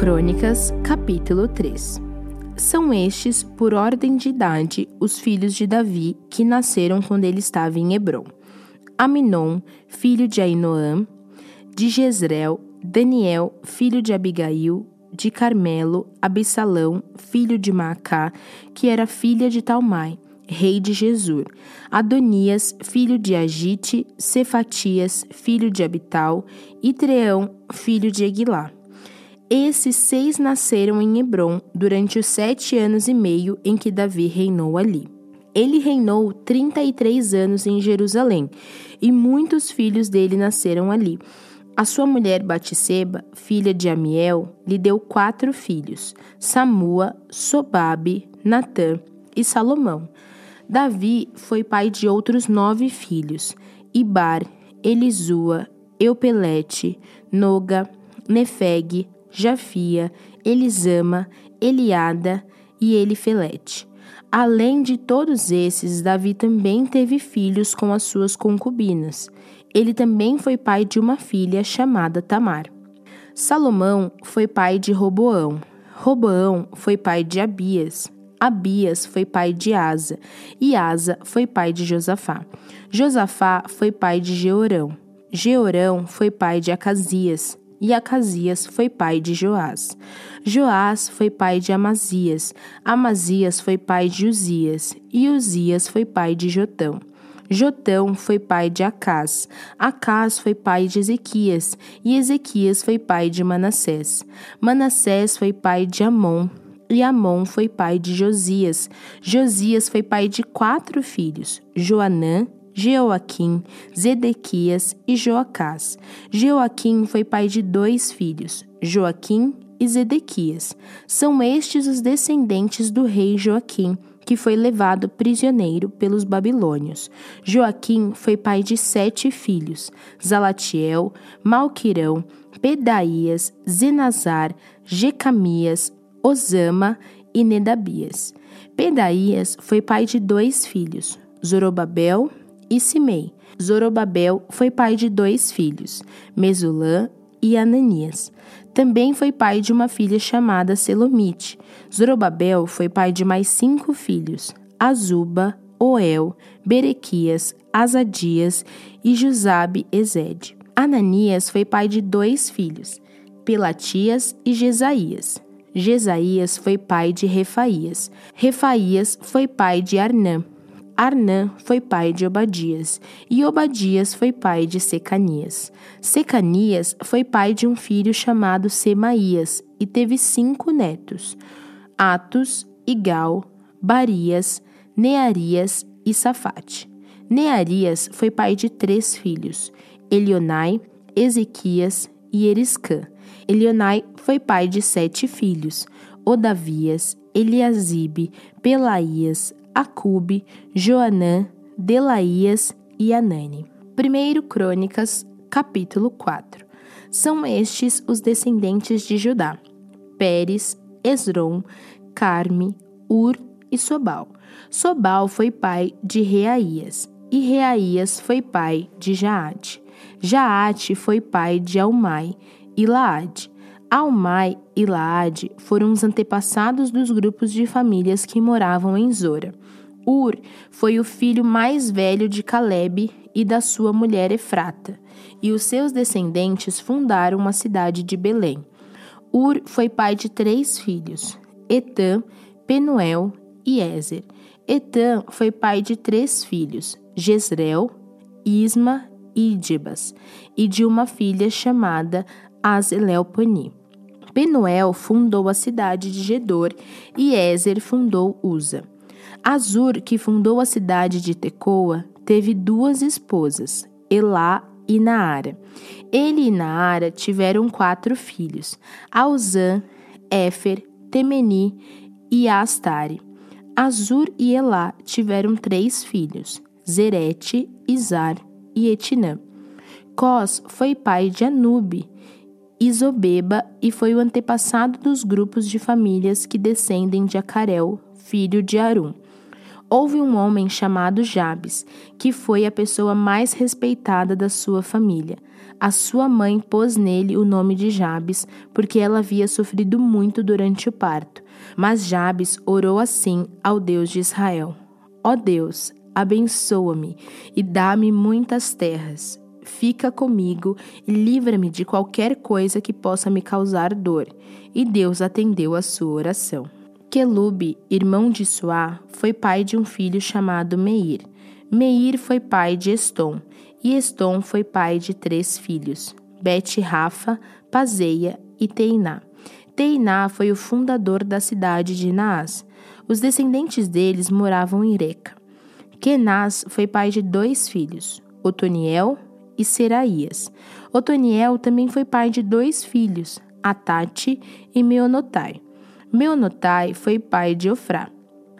Crônicas, capítulo 3 São estes, por ordem de idade, os filhos de Davi que nasceram quando ele estava em Hebron: Aminon, filho de Ainoã, de Jezreel, Daniel, filho de Abigail, de Carmelo, Absalão, filho de Maacá, que era filha de Talmai, rei de Jesur, Adonias, filho de Agite, Cefatias, filho de Abital, e Treão, filho de Eguilá. Esses seis nasceram em Hebron durante os sete anos e meio em que Davi reinou ali. Ele reinou 33 anos em Jerusalém, e muitos filhos dele nasceram ali. A sua mulher Batseba, filha de Amiel, lhe deu quatro filhos: Samua, Sobabe, Natã e Salomão. Davi foi pai de outros nove filhos: Ibar, Elisua, Eupelete, Noga, Nefeg, Jafia, Elisama, Eliada e Elifelete. Além de todos esses, Davi também teve filhos com as suas concubinas. Ele também foi pai de uma filha chamada Tamar. Salomão foi pai de Roboão. Roboão foi pai de Abias. Abias foi pai de Asa, e Asa foi pai de Josafá. Josafá foi pai de Jeorão. Jeorão foi pai de Acasias, e Acasias foi pai de Joás. Joás foi pai de Amazias. Amazias foi pai de Uzias, e Uzias foi pai de Jotão. Jotão foi pai de Acás. Acás foi pai de Ezequias, e Ezequias foi pai de Manassés. Manassés foi pai de Amon, e Amon foi pai de Josias. Josias foi pai de quatro filhos: Joanã, Jeoaquim, Zedequias e Joacás. Jeoaquim foi pai de dois filhos: Joaquim e Zedequias. São estes os descendentes do rei Joaquim, que foi levado prisioneiro pelos babilônios. Joaquim foi pai de sete filhos: Zalatiel, Malquirão, Pedaías, Zenazar, Jecamias, Osama e Nedabias. Pedaías foi pai de dois filhos, Zorobabel e Simei. Zorobabel foi pai de dois filhos, Mesulã e Ananias. Também foi pai de uma filha chamada Selomite. Zorobabel foi pai de mais cinco filhos, Azuba, Oel, Berequias, Azadias e Jusabe Ezed. Ananias foi pai de dois filhos, Pelatias e Jesaías. Jesaías foi pai de Refaías. Refaías foi pai de Arnã. Arnã foi pai de Obadias, e Obadias foi pai de Secanias. Secanias foi pai de um filho chamado Semaías, e teve cinco netos: Atos, Igal, Barias, Nearias e Safate. Nearias foi pai de três filhos: Elionai, Ezequias e Eriscã. Elionai foi pai de sete filhos: Odavias, Eliasibe, Pelaías, Acube, Joanã, Delaías e Anani. 1 Crônicas, capítulo 4. São estes os descendentes de Judá: Pérez, Esrom, Carme, Ur e Sobal. Sobal foi pai de Reaías, e Reaías foi pai de Jaate. Jaate foi pai de Almai, e Laade. Almai e Laade foram os antepassados dos grupos de famílias que moravam em Zora. Ur foi o filho mais velho de Caleb e da sua mulher Efrata, e os seus descendentes fundaram uma cidade de Belém. Ur foi pai de três filhos: Etã, Penuel e Ezer. Etã foi pai de três filhos: Jezreel, Isma e Idibas, e de uma filha chamada Azelelponi. Penuel fundou a cidade de Gedor e Ezer fundou Uza. Azur, que fundou a cidade de Tecoa, teve duas esposas, Elá e Naara. Ele e Naara tiveram quatro filhos, Auzã, Éfer, Temeni e Astare. Azur e Elá tiveram três filhos, Zerete, Izar e Etinã. Cós foi pai de Anube, Isobeba e foi o antepassado dos grupos de famílias que descendem de Acarel, filho de Arum. Houve um homem chamado Jabes, que foi a pessoa mais respeitada da sua família. A sua mãe pôs nele o nome de Jabes, porque ela havia sofrido muito durante o parto. Mas Jabes orou assim ao Deus de Israel: Ó oh Deus, abençoa-me e dá-me muitas terras. Fica comigo e livra-me de qualquer coisa que possa me causar dor. E Deus atendeu a sua oração. Quelube, irmão de Suá, foi pai de um filho chamado Meir. Meir foi pai de Estom, e Estom foi pai de três filhos, Bet Rafa, Pazeia e Teiná. Teiná foi o fundador da cidade de Naás. Os descendentes deles moravam em Reca. Kenaz foi pai de dois filhos, Otoniel e Seraías. Otoniel também foi pai de dois filhos, Atate e Meonotai. Meonotai foi pai de Ofrá.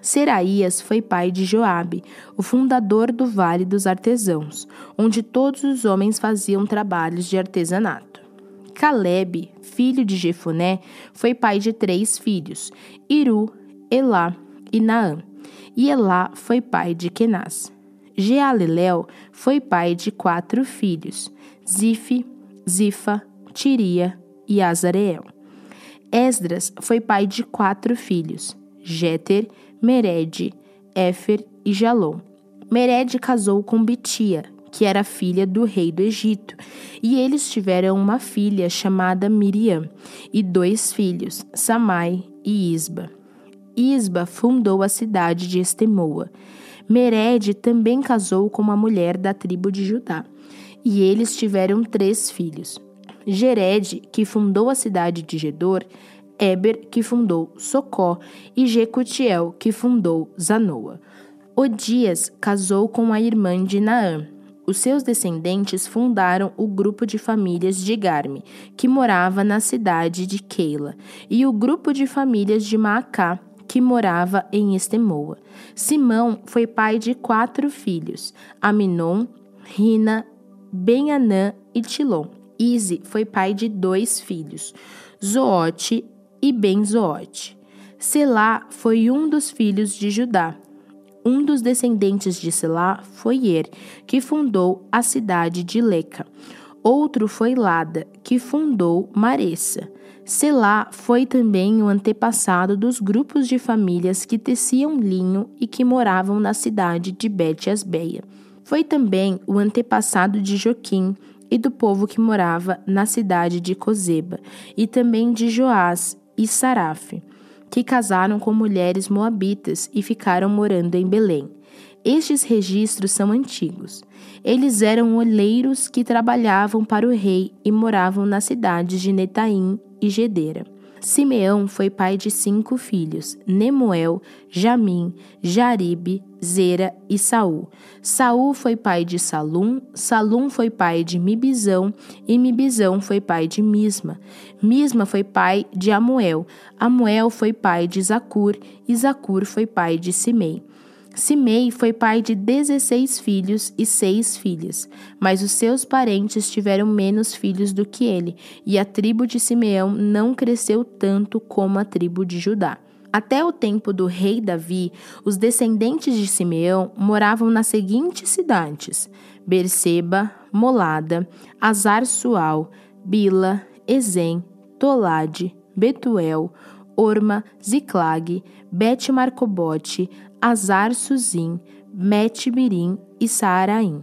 Seraías foi pai de Joabe, o fundador do Vale dos Artesãos, onde todos os homens faziam trabalhos de artesanato. Caleb, filho de Jefoné, foi pai de três filhos, Iru, Elá e Naã. E Elá foi pai de Kenaz. Jealelel foi pai de quatro filhos, Zife, Zifa, Tiria e Azareel. Esdras foi pai de quatro filhos: Jéter, Mered, Éfer e Jalom. Mered casou com Betia, que era filha do rei do Egito, e eles tiveram uma filha chamada Miriam e dois filhos, Samai e Isba. Isba fundou a cidade de Estemoa. Mered também casou com uma mulher da tribo de Judá, e eles tiveram três filhos. Gered, que fundou a cidade de Gedor, Eber, que fundou Socó, e Jecutiel, que fundou Zanoa. Odias casou com a irmã de Naã. Os seus descendentes fundaram o grupo de famílias de Garme, que morava na cidade de Keila, e o grupo de famílias de Maacá, que morava em Estemoa. Simão foi pai de quatro filhos: Aminon, Rina, Benanã e Tilon. Ize foi pai de dois filhos, Zoote e Ben-Zoote. Selá foi um dos filhos de Judá. Um dos descendentes de Selá foi Er, que fundou a cidade de Leca. Outro foi Lada, que fundou Maressa. Selá foi também o antepassado dos grupos de famílias que teciam linho e que moravam na cidade de Bet-Asbeia. Foi também o antepassado de Joquim, e do povo que morava na cidade de Cozeba, e também de Joás e Saraf, que casaram com mulheres moabitas e ficaram morando em Belém. Estes registros são antigos. Eles eram olheiros que trabalhavam para o rei e moravam nas cidades de Netaim e Gedera. Simeão foi pai de cinco filhos: Nemuel, Jamim, Jaribe, Zera e Saul. Saul foi pai de Salum, Salum foi pai de Mibizão e Mibizão foi pai de Misma. Misma foi pai de Amuel, Amuel foi pai de Zacur e Zacur foi pai de Simei. Simei foi pai de dezesseis filhos e seis filhas, mas os seus parentes tiveram menos filhos do que ele, e a tribo de Simeão não cresceu tanto como a tribo de Judá. Até o tempo do rei Davi, os descendentes de Simeão moravam nas seguintes cidades: Berseba, Molada, Azar-Sual, Bila, Ezem, Tolade, Betuel, Orma, Ziclag, Bet-Marcobote, Azar Suzim, Met-Birim e Saaraim.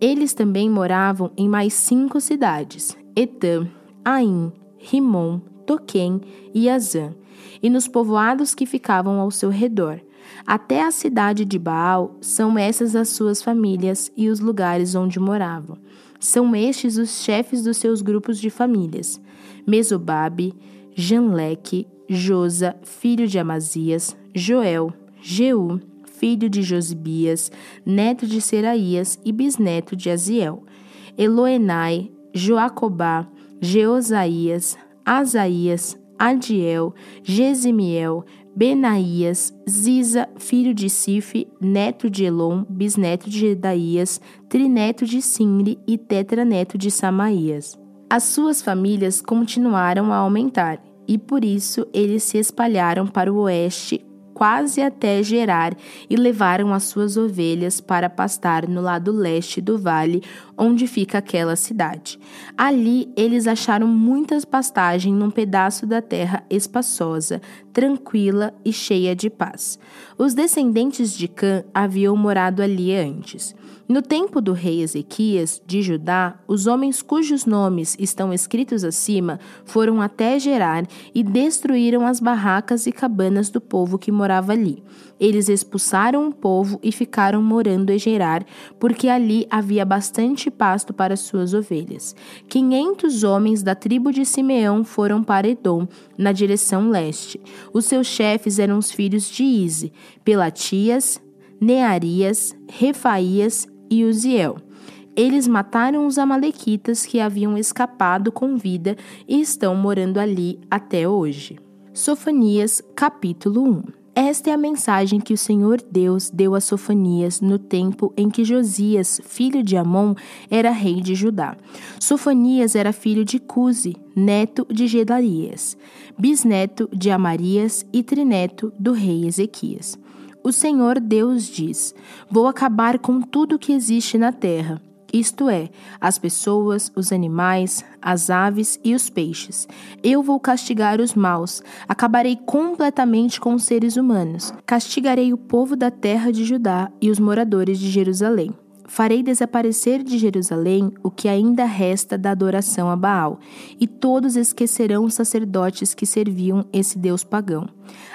Eles também moravam em mais cinco cidades: Etam, Aim, Rimon, Toquém e Azã, e nos povoados que ficavam ao seu redor. Até a cidade de Baal são essas as suas famílias e os lugares onde moravam. São estes os chefes dos seus grupos de famílias: Mesobabe, Janleque, Josa, filho de Amazias, Joel, Jeú, filho de Josibias, neto de Seraías e bisneto de Aziel, Eloenai, Joacobá, Jeosaías, Asaías, Adiel, Gesimiel, Benaías, Ziza, filho de Sife, neto de Elon, bisneto de Edaías, trineto de Simri e tetraneto de Samaías. As suas famílias continuaram a aumentar, e por isso eles se espalharam para o oeste quase até Gerar e levaram as suas ovelhas para pastar no lado leste do vale, onde fica aquela cidade. Ali eles acharam muitas pastagens num pedaço da terra espaçosa, tranquila e cheia de paz. Os descendentes de Cã haviam morado ali antes. No tempo do rei Ezequias, de Judá, os homens cujos nomes estão escritos acima foram até Gerar e destruíram as barracas e cabanas do povo que morava ali. Eles expulsaram o povo e ficaram morando em Gerar, porque ali havia bastante pasto para suas ovelhas. Quinhentos homens da tribo de Simeão foram para Edom, na direção leste. Os seus chefes eram os filhos de Ize, Pelatias, Nearias, Refaías e Uziel. Eles mataram os Amalequitas que haviam escapado com vida e estão morando ali até hoje. Sofanias, capítulo 1 esta é a mensagem que o Senhor Deus deu a Sofanias no tempo em que Josias, filho de Amon, era rei de Judá. Sofanias era filho de Cusi, neto de Gedalias, bisneto de Amarias e trineto do rei Ezequias. O Senhor Deus diz: Vou acabar com tudo que existe na terra isto é, as pessoas, os animais, as aves e os peixes. Eu vou castigar os maus, acabarei completamente com os seres humanos, castigarei o povo da terra de Judá e os moradores de Jerusalém. Farei desaparecer de Jerusalém o que ainda resta da adoração a Baal, e todos esquecerão os sacerdotes que serviam esse deus pagão.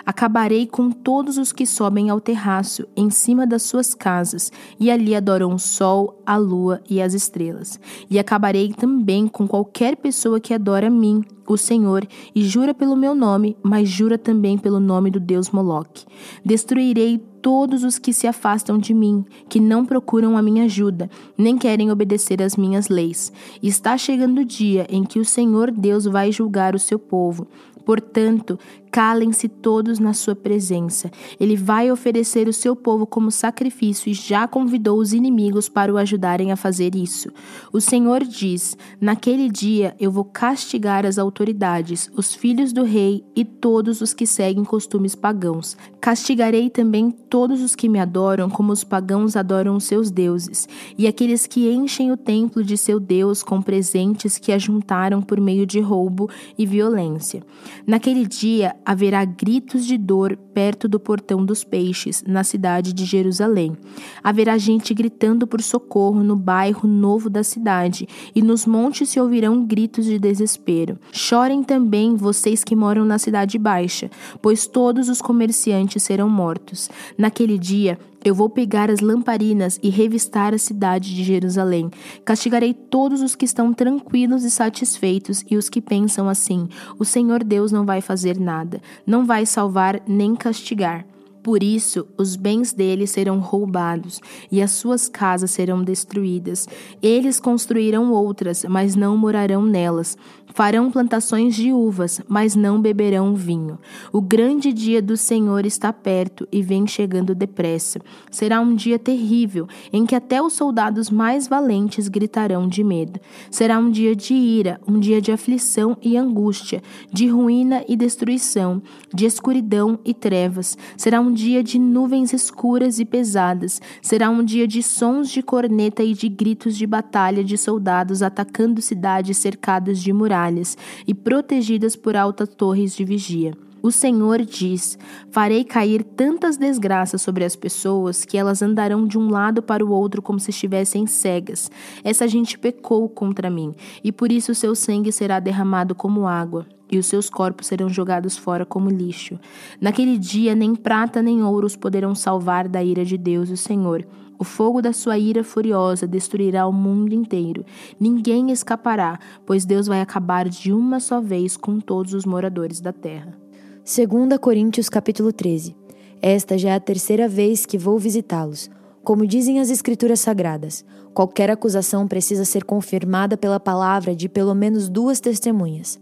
Acabarei com todos os que sobem ao terraço, em cima das suas casas, e ali adoram o sol, a lua e as estrelas. E acabarei também com qualquer pessoa que adora a mim, o Senhor, e jura pelo meu nome, mas jura também pelo nome do deus Moloque. Destruirei todos os que se afastam de mim, que não procuram a minha ajuda, nem querem obedecer às minhas leis. está chegando o dia em que o Senhor Deus vai julgar o seu povo. Portanto, calem-se todos na sua presença. Ele vai oferecer o seu povo como sacrifício e já convidou os inimigos para o ajudarem a fazer isso. O Senhor diz: Naquele dia eu vou castigar as autoridades, os filhos do rei e todos os que seguem costumes pagãos. Castigarei também todos os que me adoram como os pagãos adoram os seus deuses, e aqueles que enchem o templo de seu Deus com presentes que ajuntaram por meio de roubo e violência. Naquele dia haverá gritos de dor perto do portão dos peixes, na cidade de Jerusalém. Haverá gente gritando por socorro no bairro novo da cidade, e nos montes se ouvirão gritos de desespero. Chorem também vocês que moram na cidade baixa, pois todos os comerciantes serão mortos. Naquele dia, eu vou pegar as lamparinas e revistar a cidade de Jerusalém. Castigarei todos os que estão tranquilos e satisfeitos e os que pensam assim: o Senhor Deus não vai fazer nada, não vai salvar nem castigar. Por isso, os bens deles serão roubados e as suas casas serão destruídas. Eles construirão outras, mas não morarão nelas. Farão plantações de uvas, mas não beberão vinho. O grande dia do Senhor está perto e vem chegando depressa. Será um dia terrível, em que até os soldados mais valentes gritarão de medo. Será um dia de ira, um dia de aflição e angústia, de ruína e destruição, de escuridão e trevas. Será um dia de nuvens escuras e pesadas. Será um dia de sons de corneta e de gritos de batalha de soldados atacando cidades cercadas de muralhas e protegidas por altas torres de vigia. O Senhor diz: Farei cair tantas desgraças sobre as pessoas que elas andarão de um lado para o outro como se estivessem cegas. Essa gente pecou contra mim, e por isso seu sangue será derramado como água, e os seus corpos serão jogados fora como lixo. Naquele dia, nem prata nem ouro os poderão salvar da ira de Deus, o Senhor o fogo da sua ira furiosa destruirá o mundo inteiro. Ninguém escapará, pois Deus vai acabar de uma só vez com todos os moradores da terra. 2 Coríntios capítulo 13. Esta já é a terceira vez que vou visitá-los. Como dizem as escrituras sagradas, qualquer acusação precisa ser confirmada pela palavra de pelo menos duas testemunhas.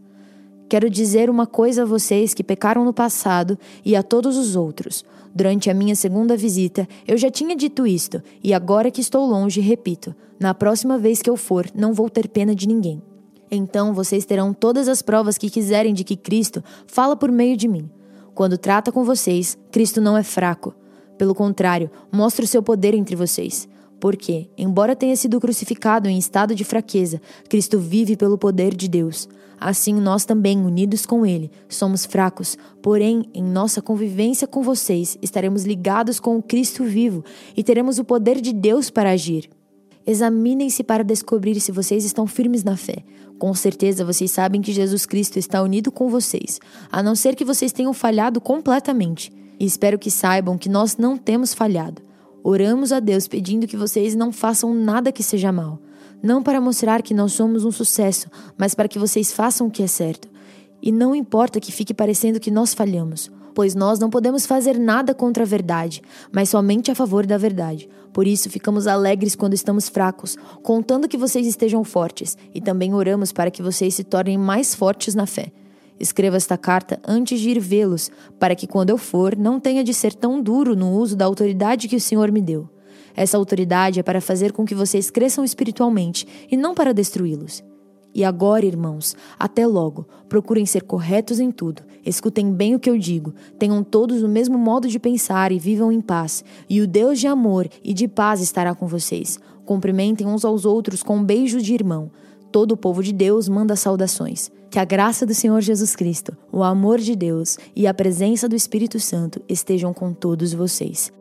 Quero dizer uma coisa a vocês que pecaram no passado e a todos os outros. Durante a minha segunda visita, eu já tinha dito isto, e agora que estou longe, repito: na próxima vez que eu for, não vou ter pena de ninguém. Então vocês terão todas as provas que quiserem de que Cristo fala por meio de mim. Quando trata com vocês, Cristo não é fraco. Pelo contrário, mostra o seu poder entre vocês. Porque, embora tenha sido crucificado em estado de fraqueza, Cristo vive pelo poder de Deus. Assim, nós também, unidos com Ele, somos fracos, porém, em nossa convivência com vocês, estaremos ligados com o Cristo vivo e teremos o poder de Deus para agir. Examinem-se para descobrir se vocês estão firmes na fé. Com certeza vocês sabem que Jesus Cristo está unido com vocês, a não ser que vocês tenham falhado completamente. E espero que saibam que nós não temos falhado. Oramos a Deus pedindo que vocês não façam nada que seja mal. Não para mostrar que nós somos um sucesso, mas para que vocês façam o que é certo. E não importa que fique parecendo que nós falhamos, pois nós não podemos fazer nada contra a verdade, mas somente a favor da verdade. Por isso ficamos alegres quando estamos fracos, contando que vocês estejam fortes, e também oramos para que vocês se tornem mais fortes na fé. Escreva esta carta antes de ir vê-los, para que quando eu for, não tenha de ser tão duro no uso da autoridade que o Senhor me deu. Essa autoridade é para fazer com que vocês cresçam espiritualmente e não para destruí-los. E agora, irmãos, até logo. Procurem ser corretos em tudo. Escutem bem o que eu digo. Tenham todos o mesmo modo de pensar e vivam em paz. E o Deus de amor e de paz estará com vocês. Cumprimentem uns aos outros com um beijo de irmão. Todo o povo de Deus manda saudações. Que a graça do Senhor Jesus Cristo, o amor de Deus e a presença do Espírito Santo estejam com todos vocês.